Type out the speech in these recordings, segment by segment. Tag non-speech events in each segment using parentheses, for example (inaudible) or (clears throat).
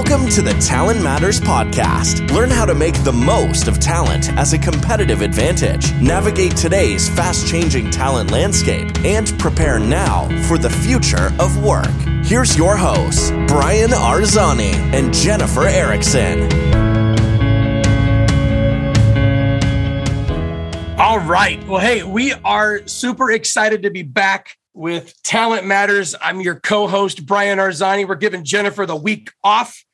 Welcome to the Talent Matters Podcast. Learn how to make the most of talent as a competitive advantage, navigate today's fast changing talent landscape, and prepare now for the future of work. Here's your hosts, Brian Arzani and Jennifer Erickson. All right. Well, hey, we are super excited to be back with Talent Matters. I'm your co host, Brian Arzani. We're giving Jennifer the week off.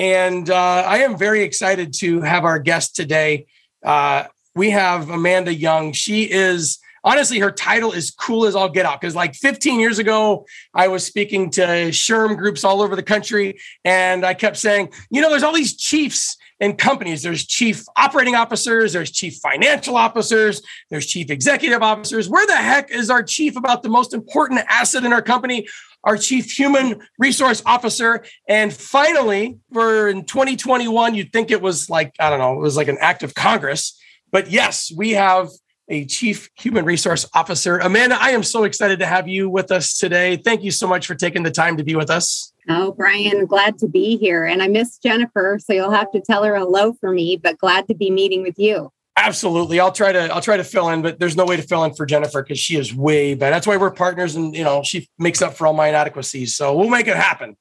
And uh, I am very excited to have our guest today. Uh, we have Amanda Young. She is honestly, her title is cool as all get out. Because like 15 years ago, I was speaking to SHRM groups all over the country, and I kept saying, you know, there's all these chiefs in companies. There's chief operating officers, there's chief financial officers, there's chief executive officers. Where the heck is our chief about the most important asset in our company? Our chief human resource officer. And finally, for in 2021, you'd think it was like, I don't know, it was like an act of Congress. But yes, we have a chief human resource officer. Amanda, I am so excited to have you with us today. Thank you so much for taking the time to be with us. Oh, Brian, glad to be here. And I miss Jennifer, so you'll have to tell her hello for me, but glad to be meeting with you. Absolutely. I'll try to I'll try to fill in, but there's no way to fill in for Jennifer because she is way better. That's why we're partners and you know, she makes up for all my inadequacies. So we'll make it happen.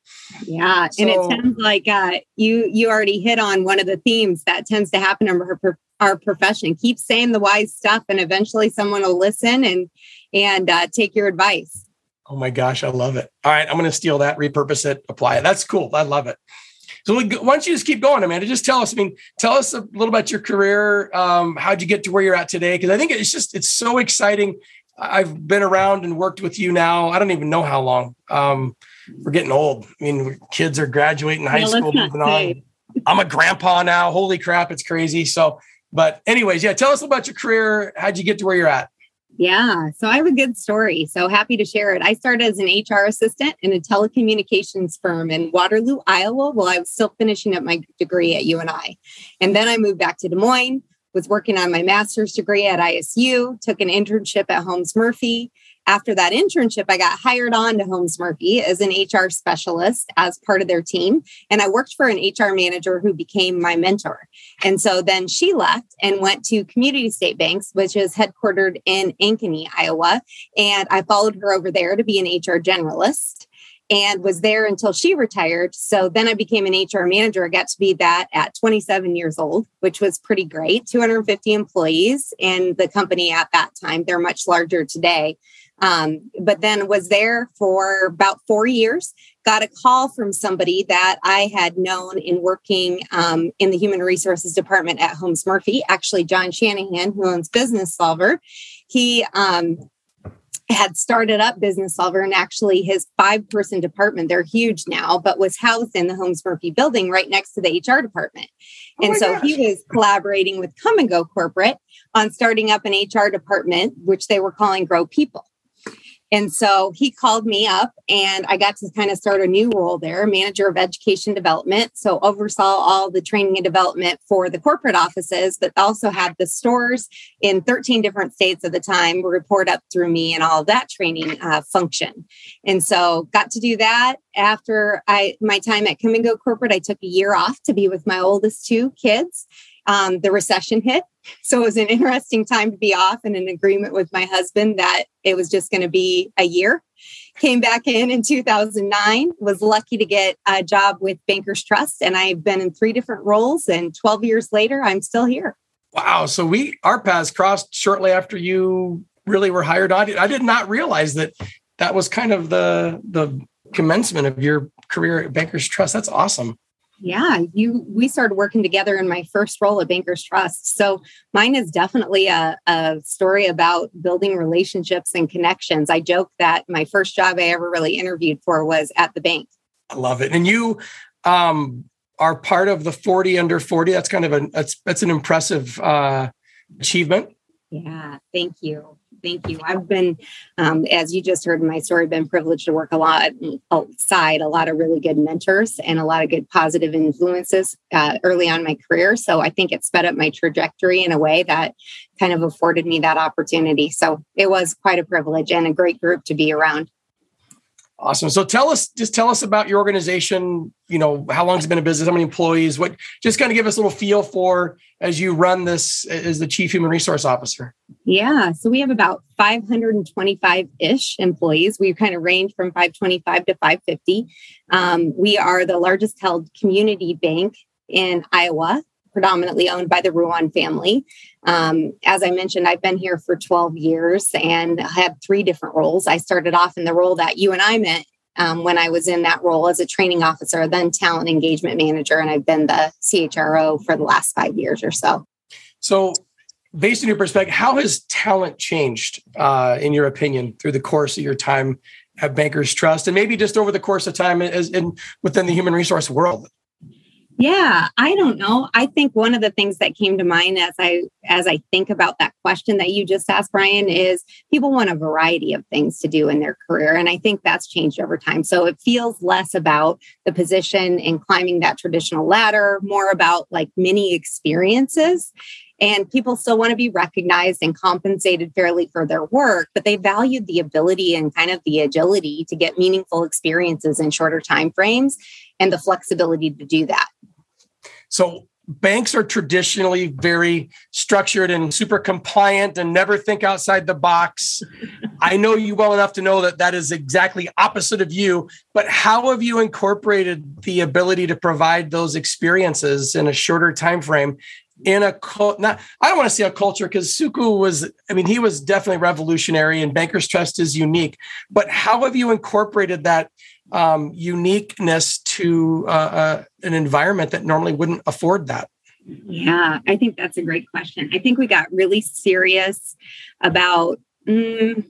Yeah. So, and it sounds like uh, you you already hit on one of the themes that tends to happen in her our profession. Keep saying the wise stuff, and eventually someone will listen and and uh, take your advice. Oh my gosh, I love it. All right, I'm going to steal that, repurpose it, apply it. That's cool. I love it. So why don't you just keep going, Amanda? Just tell us. I mean, tell us a little about your career. Um, how'd you get to where you're at today? Because I think it's just it's so exciting. I've been around and worked with you now. I don't even know how long. Um, we're getting old. I mean, kids are graduating high school, moving on. I'm a grandpa now. Holy crap, it's crazy. So but, anyways, yeah, tell us about your career. How'd you get to where you're at? Yeah, so I have a good story. So happy to share it. I started as an HR assistant in a telecommunications firm in Waterloo, Iowa, while I was still finishing up my degree at UNI. And then I moved back to Des Moines, was working on my master's degree at ISU, took an internship at Holmes Murphy, after that internship, I got hired on to Holmes Murphy as an HR specialist as part of their team. And I worked for an HR manager who became my mentor. And so then she left and went to Community State Banks, which is headquartered in Ankeny, Iowa. And I followed her over there to be an HR generalist and was there until she retired. So then I became an HR manager. I got to be that at 27 years old, which was pretty great. 250 employees in the company at that time. They're much larger today. Um, but then was there for about four years. Got a call from somebody that I had known in working um, in the human resources department at Holmes Murphy, actually, Jon Shanahan, who owns Businessolver. He um, had started up Businessolver and actually his five person department, they're huge now, but was housed in the Holmes Murphy building right next to the HR department. Oh and so gosh. he was collaborating with Kum & Go Corporate on starting up an HR department, which they were calling Grow People. And so he called me up and I got to kind of start a new role there, manager of education development. So oversaw all the training and development for the corporate offices, but also had the stores in 13 different states at the time report up through me and all that training uh, function. And so got to do that after I my time at Kum & Go Corporate. I took a year off to be with my oldest two kids um, the recession hit. So it was an interesting time to be off and an agreement with my husband that it was just going to be a year. Came back in in 2009, was lucky to get a job with Bankers Trust. And I've been in three different roles. And 12 years later, I'm still here. Wow. So we, our paths crossed shortly after you really were hired on. I did not realize that that was kind of the, the commencement of your career at Bankers Trust. That's awesome. Yeah, you we started working together in my first role at Bankers Trust. So mine is definitely a, a story about building relationships and connections. I joke that my first job I ever really interviewed for was at the bank. I love it. And you um, are part of the 40 under 40. That's kind of a that's that's an impressive uh, achievement. Yeah, thank you. Thank you. I've been, um, as you just heard in my story, been privileged to work a lot outside a lot of really good mentors and a lot of good positive influences uh, early on my career. So I think it sped up my trajectory in a way that kind of afforded me that opportunity. So it was quite a privilege and a great group to be around. Awesome. So tell us, just tell us about your organization. You know, how long has it been in business? How many employees? What? Just kind of give us a little feel for as you run this as the chief human resource officer. Yeah. So we have about 525 ish employees. We kind of range from 525 to 550. Um, we are the largest held community bank in Iowa predominantly owned by the Ruan family. Um, as I mentioned, I've been here for 12 years and had three different roles. I started off in the role that you and I met um, when I was in that role as a training officer, then talent engagement manager, and I've been the CHRO for the last five years or so. So, based on your perspective, how has talent changed, uh, in your opinion, through the course of your time at Bankers Trust, and maybe just over the course of time as in within the human resource world? Yeah, I don't know. I think one of the things that came to mind as I as I think about that question that you just asked Brian is people want a variety of things to do in their career and I think that's changed over time. So it feels less about the position and climbing that traditional ladder, more about like mini experiences. And people still want to be recognized and compensated fairly for their work, but they valued the ability and kind of the agility to get meaningful experiences in shorter time frames and the flexibility to do that. So banks are traditionally very structured and super compliant and never think outside the box. I know you well enough to know that that is exactly opposite of you, but how have you incorporated the ability to provide those experiences in a shorter time frame in a cult not I don't want to say a culture because Suku was I mean he was definitely revolutionary and Bankers Trust is unique, but how have you incorporated that um, uniqueness to uh, uh, an environment that normally wouldn't afford that? Yeah, I think that's a great question. I think we got really serious about mm,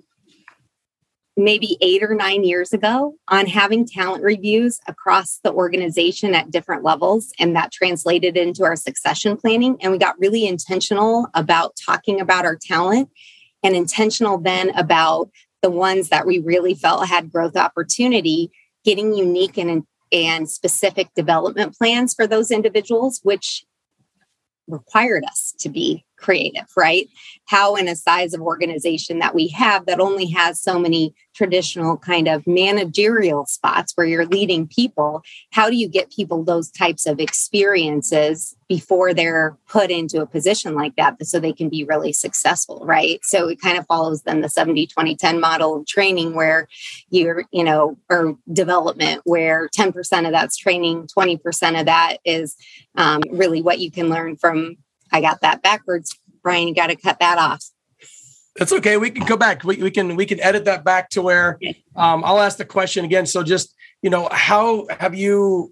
maybe eight or nine years ago on having talent reviews across the organization at different levels. And that translated into our succession planning. And we got really intentional about talking about our talent and intentional then about the ones that we really felt had growth opportunity getting unique and and specific development plans for those individuals which required us to be creative, right? How, in a size of organization that we have that only has so many traditional kind of managerial spots where you're leading people, how do you get people those types of experiences before they're put into a position like that so they can be really successful, right? So it kind of follows then the 70 20 10 model of training where you're, you know, or development where 10% of that's training, 20% of that is um, really what you can learn from I got that backwards. Brian, you got to cut that off. That's okay. We can go back. We, we can we can edit that back to where um, I'll ask the question again. So just you know, how have you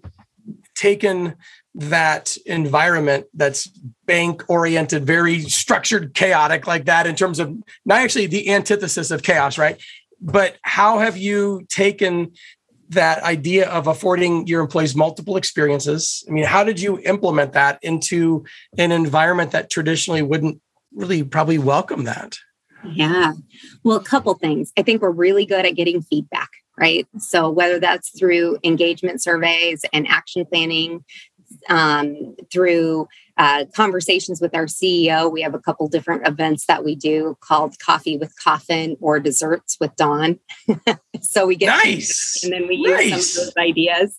taken that environment that's bank oriented, very structured, chaotic like that in terms of not actually the antithesis of chaos, right? But how have you taken that idea of affording your employees multiple experiences. I mean, how did you implement that into an environment that traditionally wouldn't really probably welcome that? Yeah. Well, a couple things. I think we're really good at getting feedback, right? So, whether that's through engagement surveys and action planning, um, through uh, conversations with our CEO. We have a couple different events that we do called Coffee with Coffin or Desserts with Dawn. (laughs) so we get nice, and then we nice. use some of those ideas.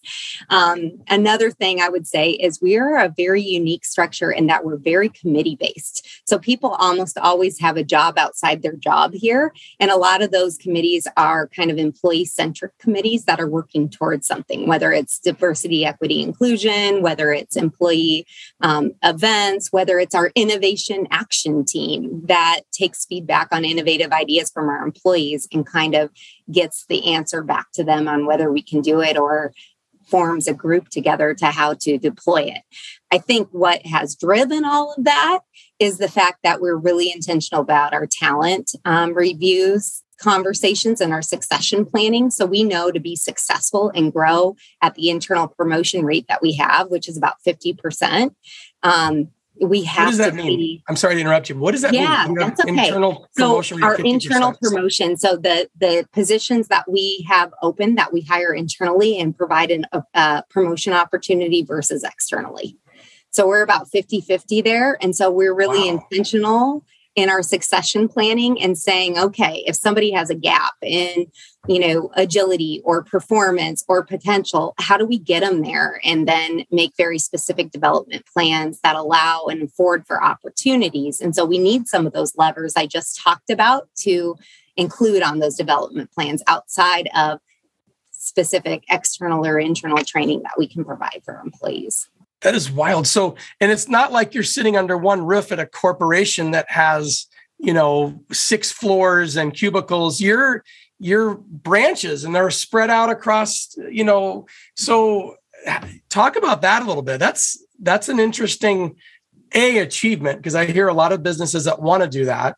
Um, another thing I would say is we are a very unique structure in that we're very committee based. So people almost always have a job outside their job here, and a lot of those committees are kind of employee centric committees that are working towards something, whether it's diversity, equity, inclusion, whether it's employee um, events, whether it's our innovation action team that takes feedback on innovative ideas from our employees and kind of gets the answer back to them on whether we can do it or forms a group together to how to deploy it. I think what has driven all of that is the fact that we're really intentional about our talent um, reviews conversations and our succession planning. So we know to be successful and grow at the internal promotion rate that we have, which is about 50%. Um, we have what does that mean? Be, I'm sorry to interrupt you. What does that yeah, mean? That's okay. Internal so our internal promotion. So the the positions that we have open that we hire internally and provide an, a, a promotion opportunity versus externally. So we're about 50 50 there. And so we're really wow. intentional in our succession planning and saying, okay, if somebody has a gap in, you know, agility or performance or potential, how do we get them there? And then make very specific development plans that allow and afford for opportunities. And so we need some of those levers I just talked about to include on those development plans outside of specific external or internal training that we can provide for employees. That is wild. So, and it's not like you're sitting under one roof at a corporation that has, you know, six floors and cubicles. You're you're branches and they're spread out across, you know. So talk about that a little bit. That's that's an interesting a achievement because I hear a lot of businesses that want to do that.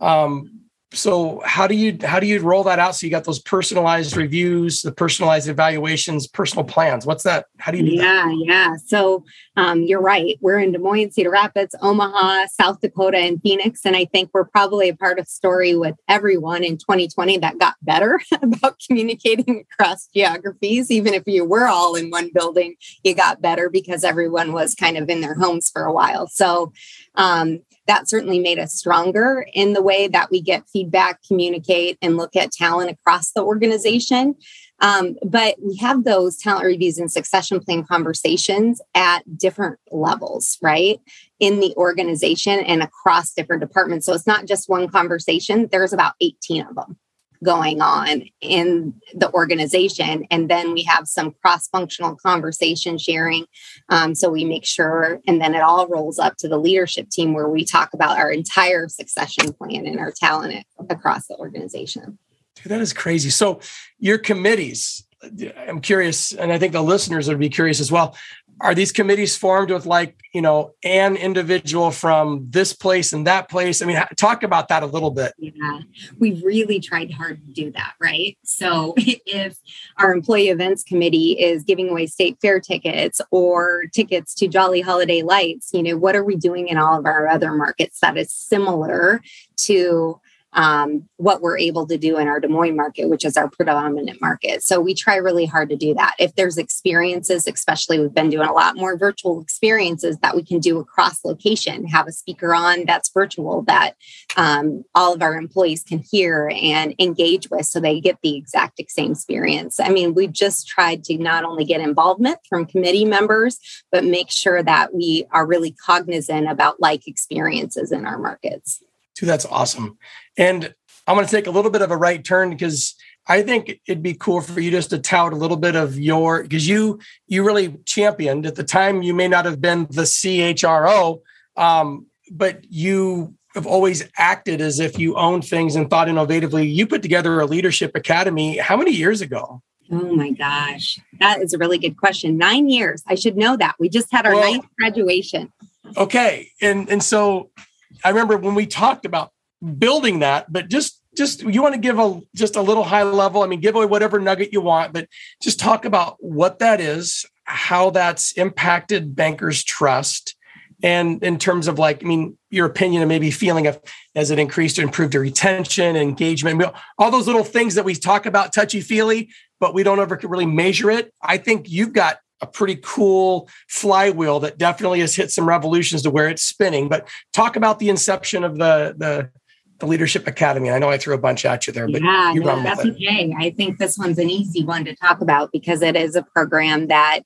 Um, so how do you how do you roll that out? So you got those personalized reviews the personalized evaluations personal plans. What's that? How do you do that? yeah that? yeah. So um, you're right. We're in des moines cedar rapids omaha south dakota and phoenix. And i think we're probably a part of story with everyone in 2020 that got better (laughs) about communicating across geographies. Even if you were all in one building you got better because everyone was kind of in their homes for a while. So um, that certainly made us stronger in the way that we get feedback, communicate, and look at talent across the organization. Um, but we have those talent reviews and succession plan conversations at different levels, right? In the organization and across different departments. So it's not just one conversation, there's about 18 of them going on in the organization. And then we have some cross functional conversation sharing. Um, so we make sure, and then it all rolls up to the leadership team where we talk about our entire succession plan and our talent across the organization. Dude, that is crazy. So your committees, I'm curious, and I think the listeners would be curious as well are these committees formed with like you know an individual from this place and that place? I mean talk about that a little bit. Yeah we really tried hard to do that right? So (laughs) if our employee events committee is giving away state fair tickets or tickets to jolly holiday lights you know what are we doing in all of our other markets that is similar to um, what we're able to do in our Des Moines market, which is our predominant market. So we try really hard to do that. If there's experiences, especially we've been doing a lot more virtual experiences that we can do across location, have a speaker on that's virtual that um, all of our employees can hear and engage with so they get the exact same experience. I mean, we've just tried to not only get involvement from committee members, but make sure that we are really cognizant about like experiences in our markets. Dude, that's awesome. And I'm going to take a little bit of a right turn because I think it'd be cool for you just to tout a little bit of your because you you really championed at the time. You may not have been the CHRO, um, but you have always acted as if you owned things and thought innovatively. You put together a leadership academy. How many years ago? Oh my gosh, that is a really good question. Nine years. I should know that. We just had our well, ninth graduation. Okay, and and so I remember when we talked about building that, but just just you want to give a just a little high level. I mean, give away whatever nugget you want, but just talk about what that is, how that's impacted bankers' trust, and in terms of like, I mean, your opinion and maybe feeling of as it increased or improved your retention, engagement, all those little things that we talk about touchy feely, but we don't ever really measure it. I think you've got a pretty cool flywheel that definitely has hit some revolutions to where it's spinning. But talk about the inception of the the, the Leadership Academy. I know I threw a bunch at you there, but yeah, you no, that's okay. I think this one's an easy one to talk about because it is a program that,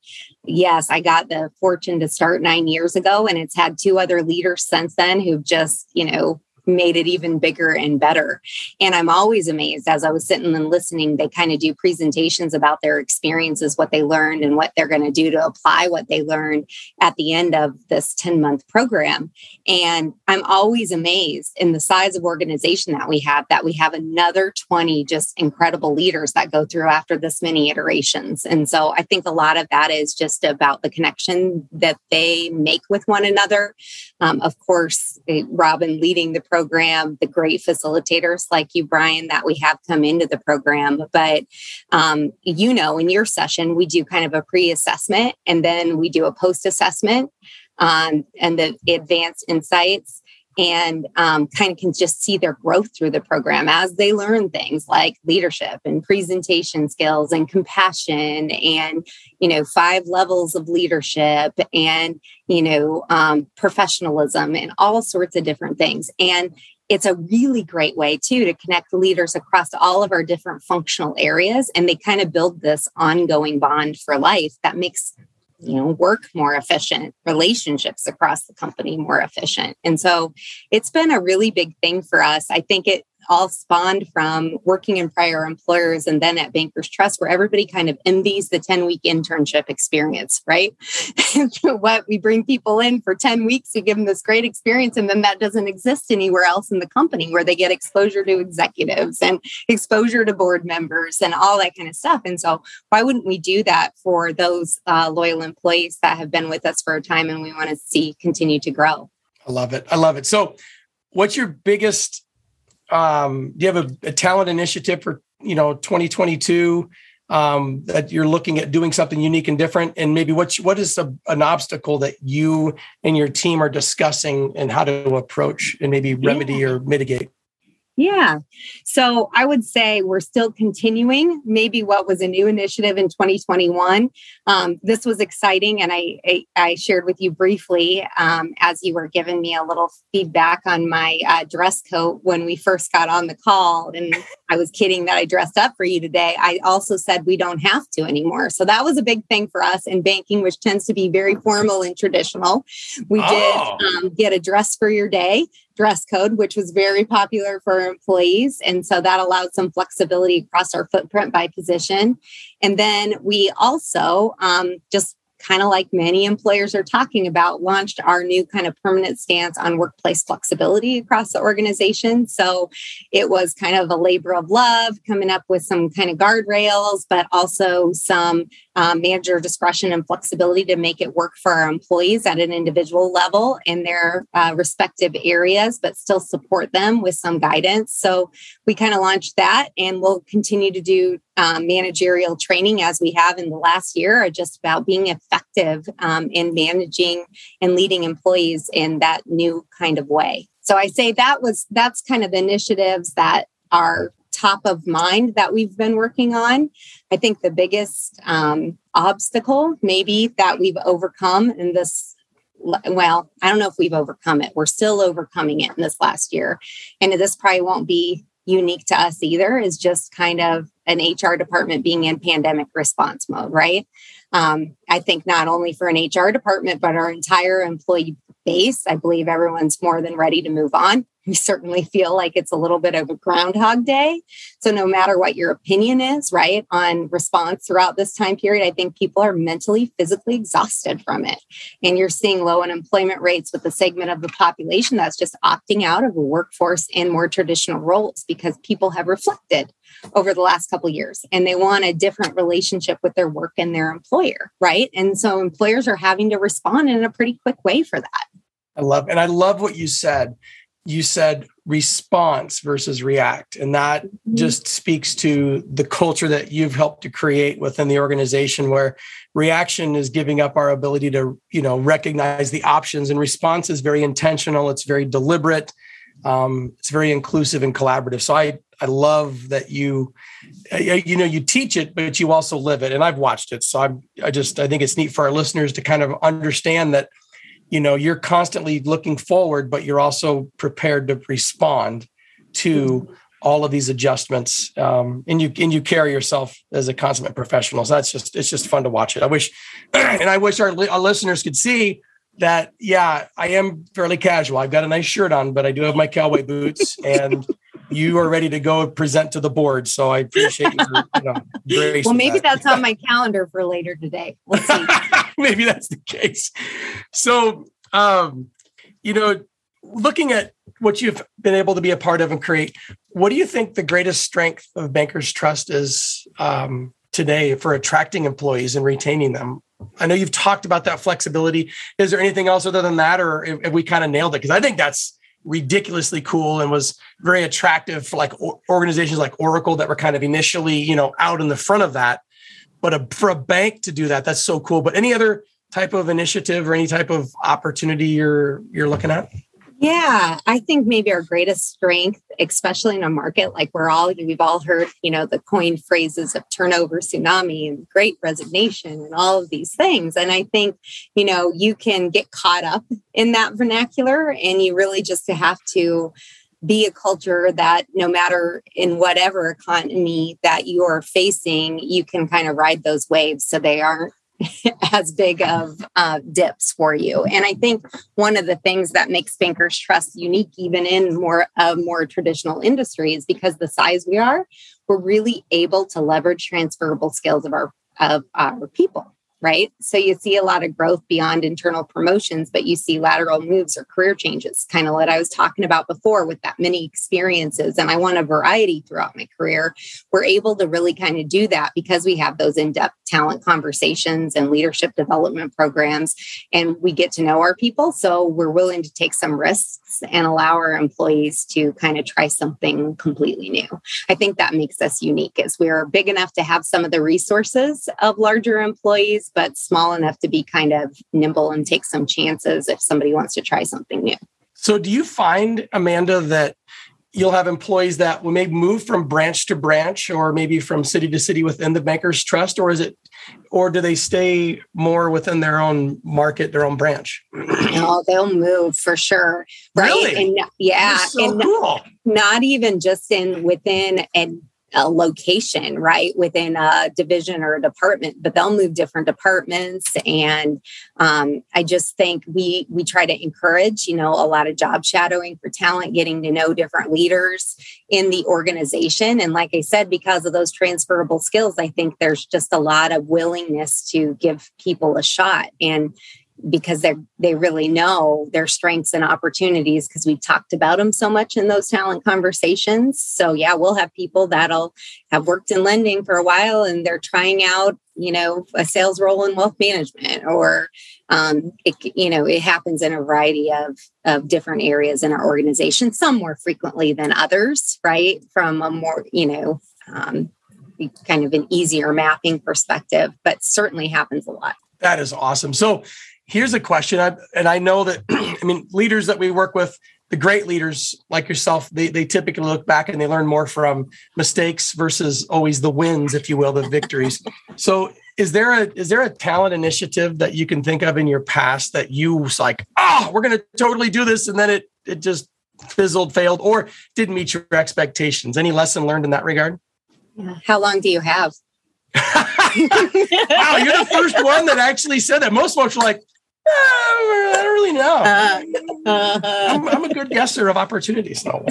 yes, I got the fortune to start nine years ago, and it's had two other leaders since then who've just you know made it even bigger and better. And I'm always amazed as I was sitting and listening, they kind of do presentations about their experiences, what they learned, and what they're going to do to apply what they learned at the end of this 10 month program. And I'm always amazed in the size of organization that we have, that we have another 20 just incredible leaders that go through after this many iterations. And so I think a lot of that is just about the connection that they make with one another. Um, of course, Robin leading the program program, the great facilitators like you, Brian, that we have come into the program. But, um, you know, in your session, we do kind of a pre assessment and then we do a post assessment um, and the advanced insights. And um, kind of can just see their growth through the program as they learn things like leadership and presentation skills and compassion and you know five levels of leadership and you know um, professionalism and all sorts of different things. And it's a really great way too to connect leaders across all of our different functional areas and they kind of build this ongoing bond for life that makes you know work more efficient relationships across the company more efficient. And so it's been a really big thing for us. I think it all spawned from working in prior employers and then at Bankers Trust, where everybody kind of envies the 10 week internship experience, right? (laughs) what we bring people in for 10 weeks, we give them this great experience, and then that doesn't exist anywhere else in the company where they get exposure to executives and exposure to board members and all that kind of stuff. And so, why wouldn't we do that for those uh, loyal employees that have been with us for a time and we want to see continue to grow? I love it. I love it. So, what's your biggest um, do you have a, a, talent initiative for you know 2022 um, that you're looking at doing something unique and different and maybe what's what is a, an obstacle that you and your team are discussing and how to approach and maybe remedy yeah. or mitigate yeah. So I would say we're still continuing maybe what was a new initiative in 2021. Um, this was exciting. And I, I, I, shared with you briefly um, as you were giving me a little feedback on my uh, dress coat when we first got on the call. And I was kidding that I dressed up for you today. I also said we don't have to anymore. So that was a big thing for us in banking, which tends to be very formal and traditional. We oh. did um, get a dress for your day dress code, which was very popular for employees. And so that allowed some flexibility across our footprint by position. And then we also um, just kind of like many employers are talking about, launched our new kind of permanent stance on workplace flexibility across the organization. So it was kind of a labor of love, coming up with some kind of guardrails, but also some um, manager discretion and flexibility to make it work for our employees at an individual level in their uh, respective areas, but still support them with some guidance. So we kind of launched that and we'll continue to do um, managerial training as we have in the last year, just about being effective um, in managing and leading employees in that new kind of way. So I say that was that's kind of initiatives that are top of mind that we've been working on. I think the biggest um, obstacle, maybe that we've overcome in this well, I don't know if we've overcome it. We're still overcoming it in this last year. And this probably won't be unique to us either is just kind of an HR department being in pandemic response mode, right? Um, I think not only for an HR department, but our entire employee base, I believe everyone's more than ready to move on we certainly feel like it's a little bit of a groundhog day. So, no matter what your opinion is, right, on response throughout this time period, I think people are mentally, physically exhausted from it. And you're seeing low unemployment rates with the segment of the population that's just opting out of the workforce in more traditional roles because people have reflected over the last couple years and they want a different relationship with their work and their employer, right? And so employers are having to respond in a pretty quick way for that. I love and I love what you said you said response versus react and that mm-hmm. just speaks to the culture that you've helped to create within the organization where reaction is giving up our ability to you know recognize the options and response is very intentional it's very deliberate um, it's very inclusive and collaborative so i i love that you you know you teach it but you also live it and i've watched it so i'm i just i think it's neat for our listeners to kind of understand that you know you're constantly looking forward but you're also prepared to respond to all of these adjustments um, and you and you carry yourself as a consummate professional. So that's just it's just fun to watch it. I wish (clears throat) and i wish our, our listeners could see that yeah i am fairly casual. I've got a nice shirt on but i do have my cowboy boots and you are ready to go present to the board so i appreciate you, you know, well maybe that. that's on my calendar for later today we'll see (laughs) maybe that's the case. So, um, you know, looking at what you've been able to be a part of and create, what do you think the greatest strength of Bankers Trust is um, today for attracting employees and retaining them? I know you've talked about that flexibility. Is there anything else other than that, or have we kind of nailed it? Because I think that's ridiculously cool and was very attractive for like organizations like Oracle that were kind of initially, you know, out in the front of that but a, for a bank to do that, that's so cool. But any other type of initiative or any type of opportunity you're you're looking at? Yeah, I think maybe our greatest strength, especially in a market like we're all, we've all heard, you know, the coined phrases of turnover tsunami and great resignation and all of these things. And I think, you know, you can get caught up in that vernacular and you really just have to be a culture that no matter in whatever economy that you're facing, you can kind of ride those waves so they aren't (laughs) as big of uh, dips for you. And I think one of the things that makes Bankers Trust unique, even in more uh, more traditional industries, because the size we are, we're really able to leverage transferable skills of our of our people right? So you see a lot of growth beyond internal promotions, but you see lateral moves or career changes, kind of what I was talking about before with that many experiences. And I want a variety throughout my career. We're able to really kind of do that because we have those in depth talent conversations and leadership development programs, and we get to know our people. So we're willing to take some risks and allow our employees to kind of try something completely new. I think that makes us unique as we're big enough to have some of the resources of larger employees but small enough to be kind of nimble and take some chances if somebody wants to try something new. So, do you find, Amanda, that you'll have employees that will maybe move from branch to branch or maybe from city to city within the bankers trust or is it or do they stay more within their own market their own branch no they'll move for sure right really? and yeah so and cool. not even just in within and a location, right, within a division or a department, but they'll move different departments. And um, I just think we we try to encourage, you know, a lot of job shadowing for talent, getting to know different leaders in the organization. And like I said, because of those transferable skills, I think there's just a lot of willingness to give people a shot. And because they they really know their strengths and opportunities because we've talked about them so much in those talent conversations. So yeah, we'll have people that'll have worked in lending for a while and they're trying out, you know, a sales role in wealth management or um, it, you know, it happens in a variety of of different areas in our organization, some more frequently than others, right? From a more, you know, um, kind of an easier mapping perspective, but certainly happens a lot. That is awesome. So here's a question. I, and i know that (clears throat) i mean leaders that we work with the great leaders like yourself they, they typically look back and they learn more from mistakes versus always the wins if you will the victories. So is there a is there a talent initiative that you can think of in your past that you was like oh we're going to totally do this and then it it just fizzled failed or didn't meet your expectations? Any lesson learned in that regard? Yeah. how long do you have? (laughs) Wow, you're the first one that actually said that. Most folks are like, I don't really know. Uh, (laughs) uh, I'm, I'm, a good guesser of opportunities. No.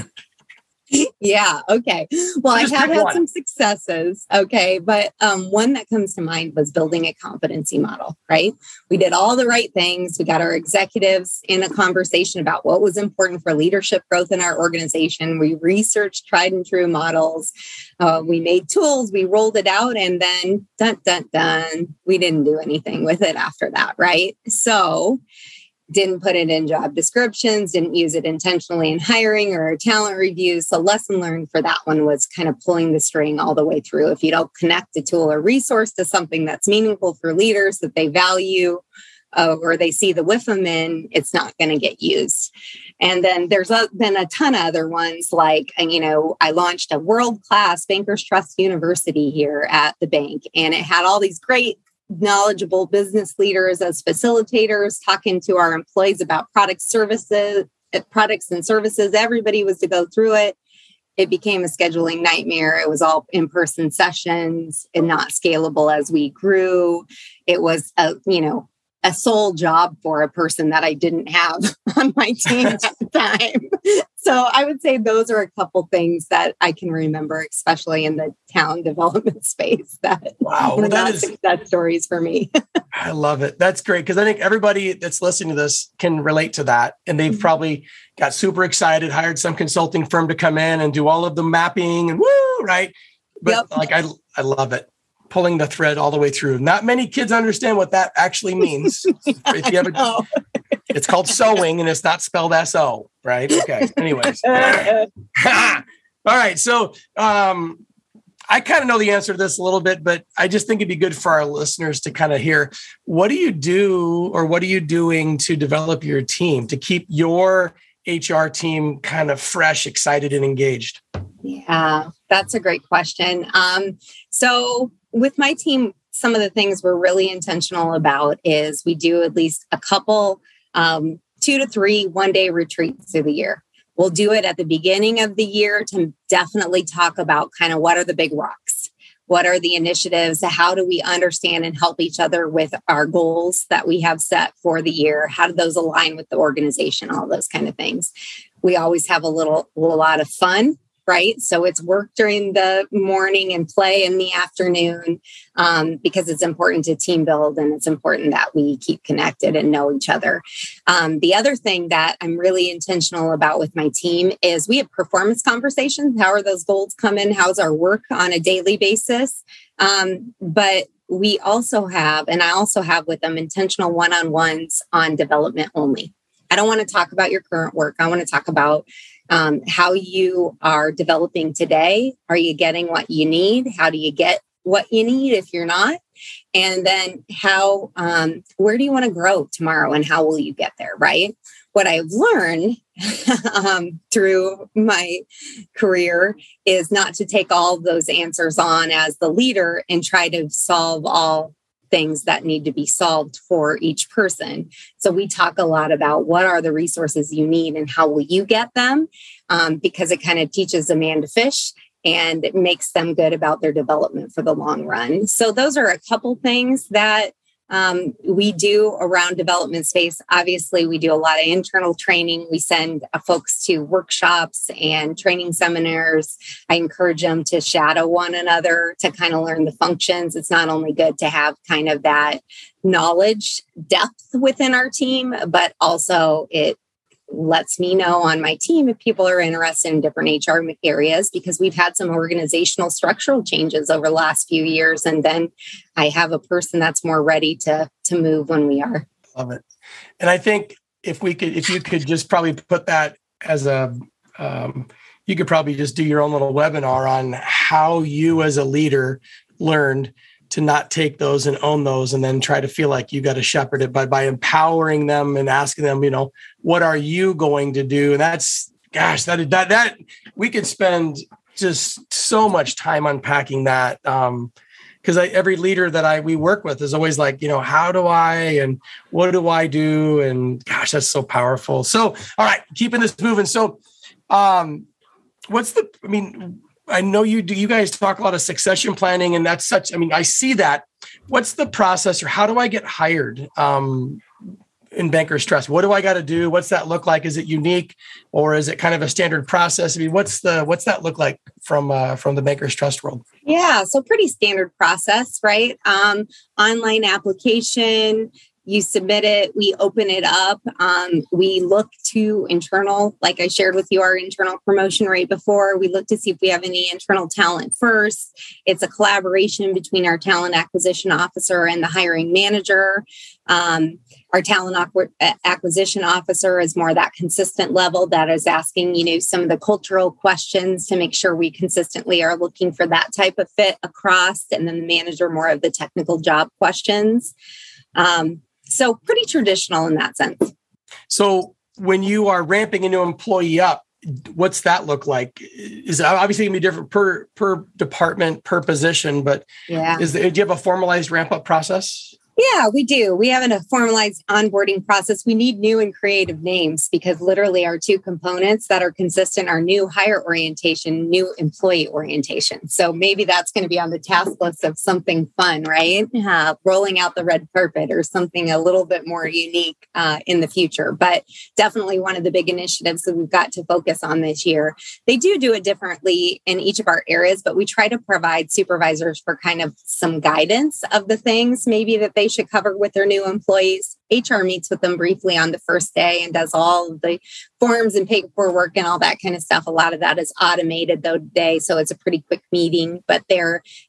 (laughs) yeah. Okay. Well, I have had one. some successes. Okay. But um, one that comes to mind was building a competency model, right? We did all the right things. We got our executives in a conversation about what was important for leadership growth in our organization. We researched tried and true models. Uh, we made tools, we rolled it out, and then dun, dun, dun, we didn't do anything with it after that, right? So, didn't put it in job descriptions, didn't use it intentionally in hiring or talent reviews. So, lesson learned for that one was kind of pulling the string all the way through. If you don't connect a tool or resource to something that's meaningful for leaders that they value, uh, or they see the whiff WIFM in, it's not going to get used. And then there's a, been a ton of other ones like, you know, I launched a world class Bankers Trust University here at the bank, and it had all these great knowledgeable business leaders as facilitators talking to our employees about product services eh, products and services. Everybody was to go through it. It became a scheduling nightmare. It was all in-person sessions and not scalable as we grew. It was a you know a sole job for a person that I didn't have (laughs) on my team at the time. So I would say those are a couple things that I can remember, especially in the town development (laughs) space. That wow, well, that is success stories for me. (laughs) I love it. That's great because I think everybody that's listening to this can relate to that, and they've mm-hmm. probably got super excited, hired some consulting firm to come in and do all of the mapping and woo, right? But yep. like I, I love it pulling the thread all the way through. Not many kids understand what that actually (laughs) means. if you ever, it's called sewing and it's not spelled S O, right? Okay. Anyways. (laughs) all right. So um, I kind of know the answer to this a little bit, but I just think it'd be good for our listeners to kind of hear what do you do or what are you doing to develop your team to keep your HR team kind of fresh, excited, and engaged? Yeah, that's a great question. Um, so, with my team, some of the things we're really intentional about is we do at least a couple, um, two to three one day retreats through the year. We'll do it at the beginning of the year to definitely talk about kind of what are the big rocks? What are the initiatives? How do we understand and help each other with our goals that we have set for the year? How do those align with the organization? All those kind of things. We always have a little a lot of fun right? So it's work during the morning and play in the afternoon um, because it's important to team build and it's important that we keep connected and know each other. Um, the other thing that I'm really intentional about with my team is we have performance conversations. How are those goals coming? How's our work on a daily basis? Um, but we also have, and I also have with them intentional one on ones on development only. I don't want to talk about your current work. I want to talk about um, how you are developing today. Are you getting what you need? How do you get what you need if you're not? And then how, um, where do you want to grow tomorrow and how will you get there? Right. What I've learned (laughs) um, through my career is not to take all those answers on as the leader and try to solve all things that need to be solved for each person. So we talk a lot about what are the resources you need and how will you get them, um, because it kind of teaches a man to fish and it makes them good about their development for the long run. So those are a couple things that um, we do around development space. Obviously, we do a lot of internal training. We send uh, folks to workshops and training seminars. I encourage them to shadow one another to kind of learn the functions. It's not only good to have kind of that knowledge depth within our team, but also it lets me know on my team if people are interested in different HR areas because we've had some organizational structural changes over the last few years. And then I have a person that's more ready to to move when we are. Love it. And I think if we could, if you could just probably put that as a, um, you could probably just do your own little webinar on how you as a leader learned to not take those and own those and then try to feel like you got to shepherd it by by empowering them and asking them you know what are you going to do and that's gosh that that that we could spend just so much time unpacking that um because every leader that I we work with is always like, you know, how do I and what do I do? And gosh, that's so powerful. So, all right, keeping this moving. So, um, what's the? I mean, I know you do. You guys talk a lot of succession planning, and that's such. I mean, I see that. What's the process, or how do I get hired um, in Bankers Trust? What do I got to do? What's that look like? Is it unique, or is it kind of a standard process? I mean, what's the what's that look like from uh, from the Bankers Trust world? Yeah, so pretty standard process, right? Um, online application you submit it, we open it up. Um, we look to internal, like I shared with you, our internal promotion rate before. We look to see if we have any internal talent first. It's a collaboration between our talent acquisition officer and the hiring manager. Um, our talent acquisition officer is more that consistent level that is asking, you know, some of the cultural questions to make sure we consistently are looking for that type of fit across, and then the manager more of the technical job questions. Um, so pretty traditional in that sense. So when you are ramping a new employee up, what's that look like? Is it obviously gonna be different per per department, per position, but yeah, is the, do you have a formalized ramp up process? Yeah, we do. We have a formalized onboarding process. We need new and creative names because literally our two components that are consistent are new hire orientation, new employee orientation. So maybe that's going to be on the task list of something fun, right? Uh, rolling out the red carpet or something a little bit more unique uh, in the future. But definitely one of the big initiatives that we've got to focus on this year. They do do it differently in each of our areas, but we try to provide supervisors for kind of some guidance of the things maybe that they should cover with their new employees. HR meets with them briefly on the first day and does all the forms and paperwork and all that kind of stuff. A lot of that is automated though today, so it's a pretty quick meeting. But they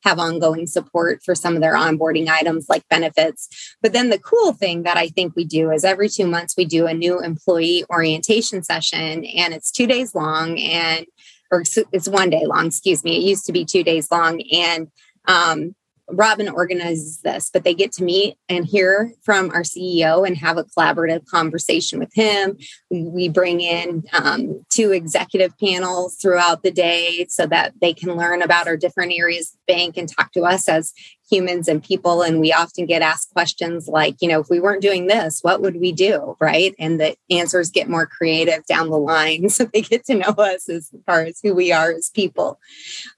have ongoing support for some of their onboarding items like benefits. But then the cool thing that I think we do is every two months we do a new employee orientation session, and it's two days long and or it's one day long. Excuse me. It used to be two days long and um, Robin organizes this, but they get to meet and hear from our CEO and have a collaborative conversation with him. We bring in um, two executive panels throughout the day so that they can learn about our different areas of bank and talk to us as humans and people. And we often get asked questions like, you know, if we weren't doing this, what would we do? Right. And the answers get more creative down the line. (laughs) So they get to know us as far as who we are as people.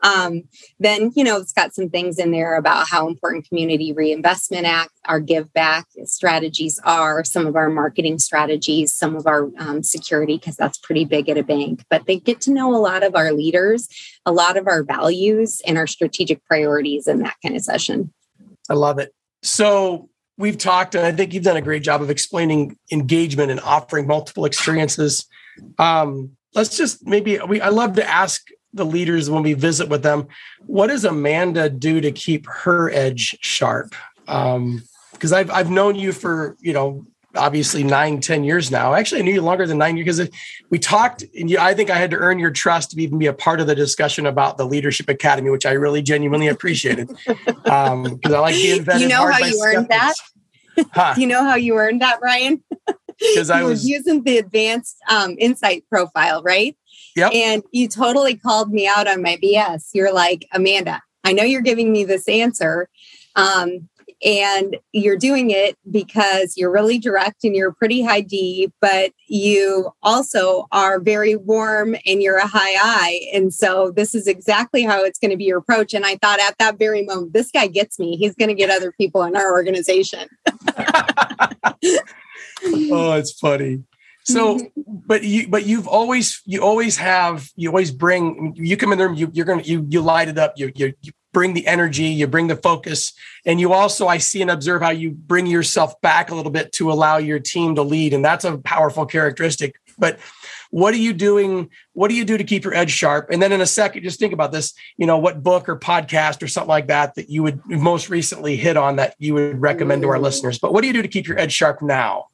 Um, then, you know, it's got some things in there about how important Community Reinvestment Act, our give back strategies are, some of our marketing strategies, some of our um, security, because that's pretty big at a bank. But they get to know a lot of our leaders, a lot of our values, and our strategic priorities in that kind of session. I love it. So we've talked, and I think you've done a great job of explaining engagement and offering multiple experiences. Um, let's just maybe we I love to ask the leaders when we visit with them, what does Amanda do to keep her edge sharp? Um, because I've I've known you for you know obviously nine, ten years now. Actually, I knew you longer than nine years because we talked, and you, I think I had to earn your trust to even be a part of the discussion about the Leadership Academy, which I really genuinely appreciated. Because (laughs) um, I like being vetted. You know how you earned that? Huh? you know how you earned that, Brian? Because (laughs) I was using the advanced um, insight profile, right? Yep. And you totally called me out on my BS. You're like, Amanda, I know you're giving me this answer. Um, and you're doing it because you're really direct and you're pretty high D, but you also are very warm and you're a high I. And so this is exactly how it's going to be your approach. And I thought at that very moment, this guy gets me. He's going to get other people in our organization. (laughs) oh, it's funny. So, mm-hmm. but you, but you've always, you always have, you always bring, you come in there, you, you're going to, you, you light it up. You, you, you bring the energy, you bring the focus, and you also, I see and observe how you bring yourself back a little bit to allow your team to lead. And that's a powerful characteristic. But what are you doing? What do you do to keep your edge sharp? And then in a second, just think about this, you know, what book or podcast or something like that that you would most recently hit on that you would recommend to our listeners. But what do you do to keep your edge sharp now?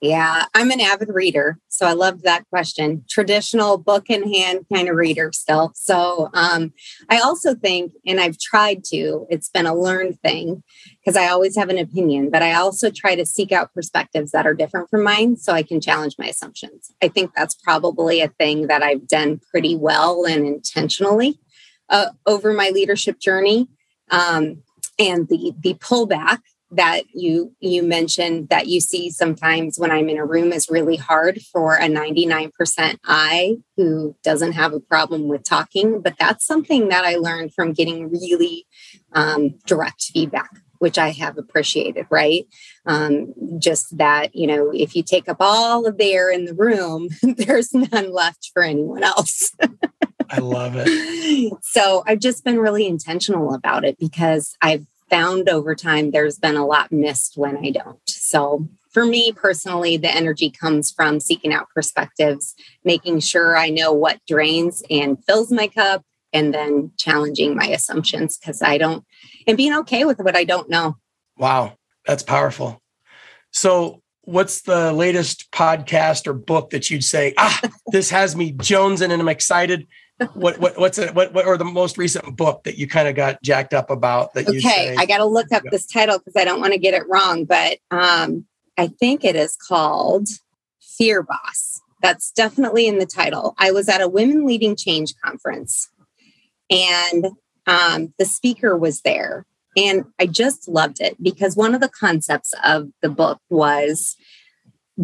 Yeah, I'm an avid reader. So I love that question. Traditional book in hand kind of reader still. So um, I also think, and I've tried to, it's been a learned thing because I always have an opinion, but I also try to seek out perspectives that are different from mine so I can challenge my assumptions. I think that's probably a thing that I've done pretty well and intentionally uh, over my leadership journey. Um, and the the pullback that you you mentioned that you see sometimes when I'm in a room is really hard for a 99% I who doesn't have a problem with talking. But that's something that I learned from getting really um, direct feedback, which I have appreciated, right? Um, just that, you know, if you take up all of the air in the room, (laughs) there's none left for anyone else. I love it. (laughs) So I've just been really intentional about it because I've found over time there's been a lot missed when I don't. So for me personally, the energy comes from seeking out perspectives, making sure I know what drains and fills my cup, and then challenging my assumptions because I don't, and being okay with what I don't know. Wow, that's powerful. So, what's the latest podcast or book that you'd say, ah, this has me jonesing and I'm excited? What, what what's it what, what or the most recent book that you kind of got jacked up about that okay, say, I got to look up this title because I don't want to get it wrong, but um, I think it is called Fear Boss. That's definitely in the title. I was at a Women Leading Change conference, and um, the speaker was there, and I just loved it because one of the concepts of the book was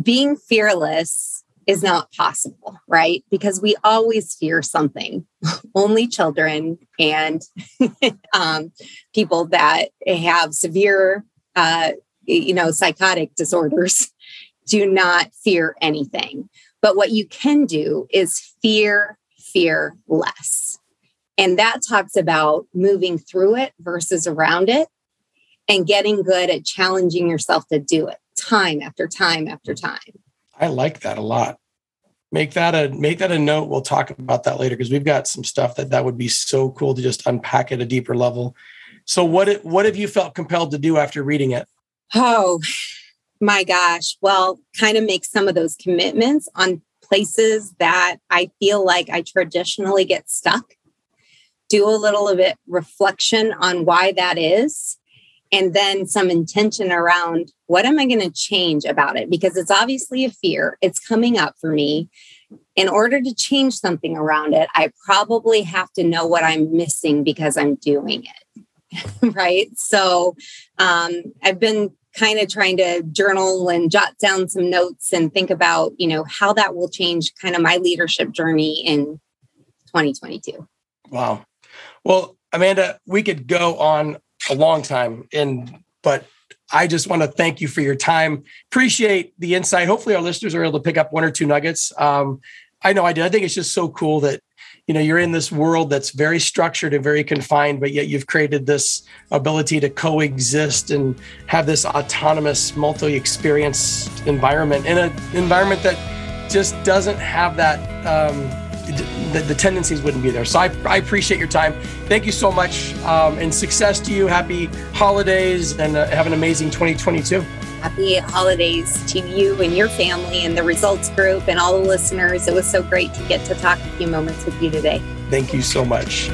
being fearless is not possible, right? Because we always fear something. (laughs) Only children and (laughs) um, people that have severe, uh, you know, psychotic disorders (laughs) do not fear anything. But what you can do is fear, fear less. And that talks about moving through it versus around it and getting good at challenging yourself to do it time after time after time. I like that a lot. Make that a make that a note. We'll talk about that later because we've got some stuff that that would be so cool to just unpack at a deeper level. So what what have you felt compelled to do after reading it? Oh my gosh. Well, kind of make some of those commitments on places that I feel like I traditionally get stuck. do a little bit reflection on why that is, and then some intention around what am I going to change about it? Because it's obviously a fear, it's coming up for me. In order to change something around it, I probably have to know what I'm missing because I'm doing it. (laughs) right. So um, I've been kind of trying to journal and jot down some notes and think about, you know, how that will change kind of my leadership journey in 2022. Wow. Well, Amanda, we could go on a long time and but I just want to thank you for your time. Appreciate the insight. Hopefully our listeners are able to pick up one or two nuggets. Um, I know I did. I think it's just so cool that you know you're in this world that's very structured and very confined but yet you've created this ability to coexist and have this autonomous multi-experienced environment in an environment that just doesn't have that um, the, the, tendencies wouldn't be there so I, I, appreciate your time thank you so much um, and success to you happy holidays and uh, have an amazing 2022 happy holidays to you and your family and the results group and all the listeners. It was so great to get to talk a few moments with you today. Thank you so much.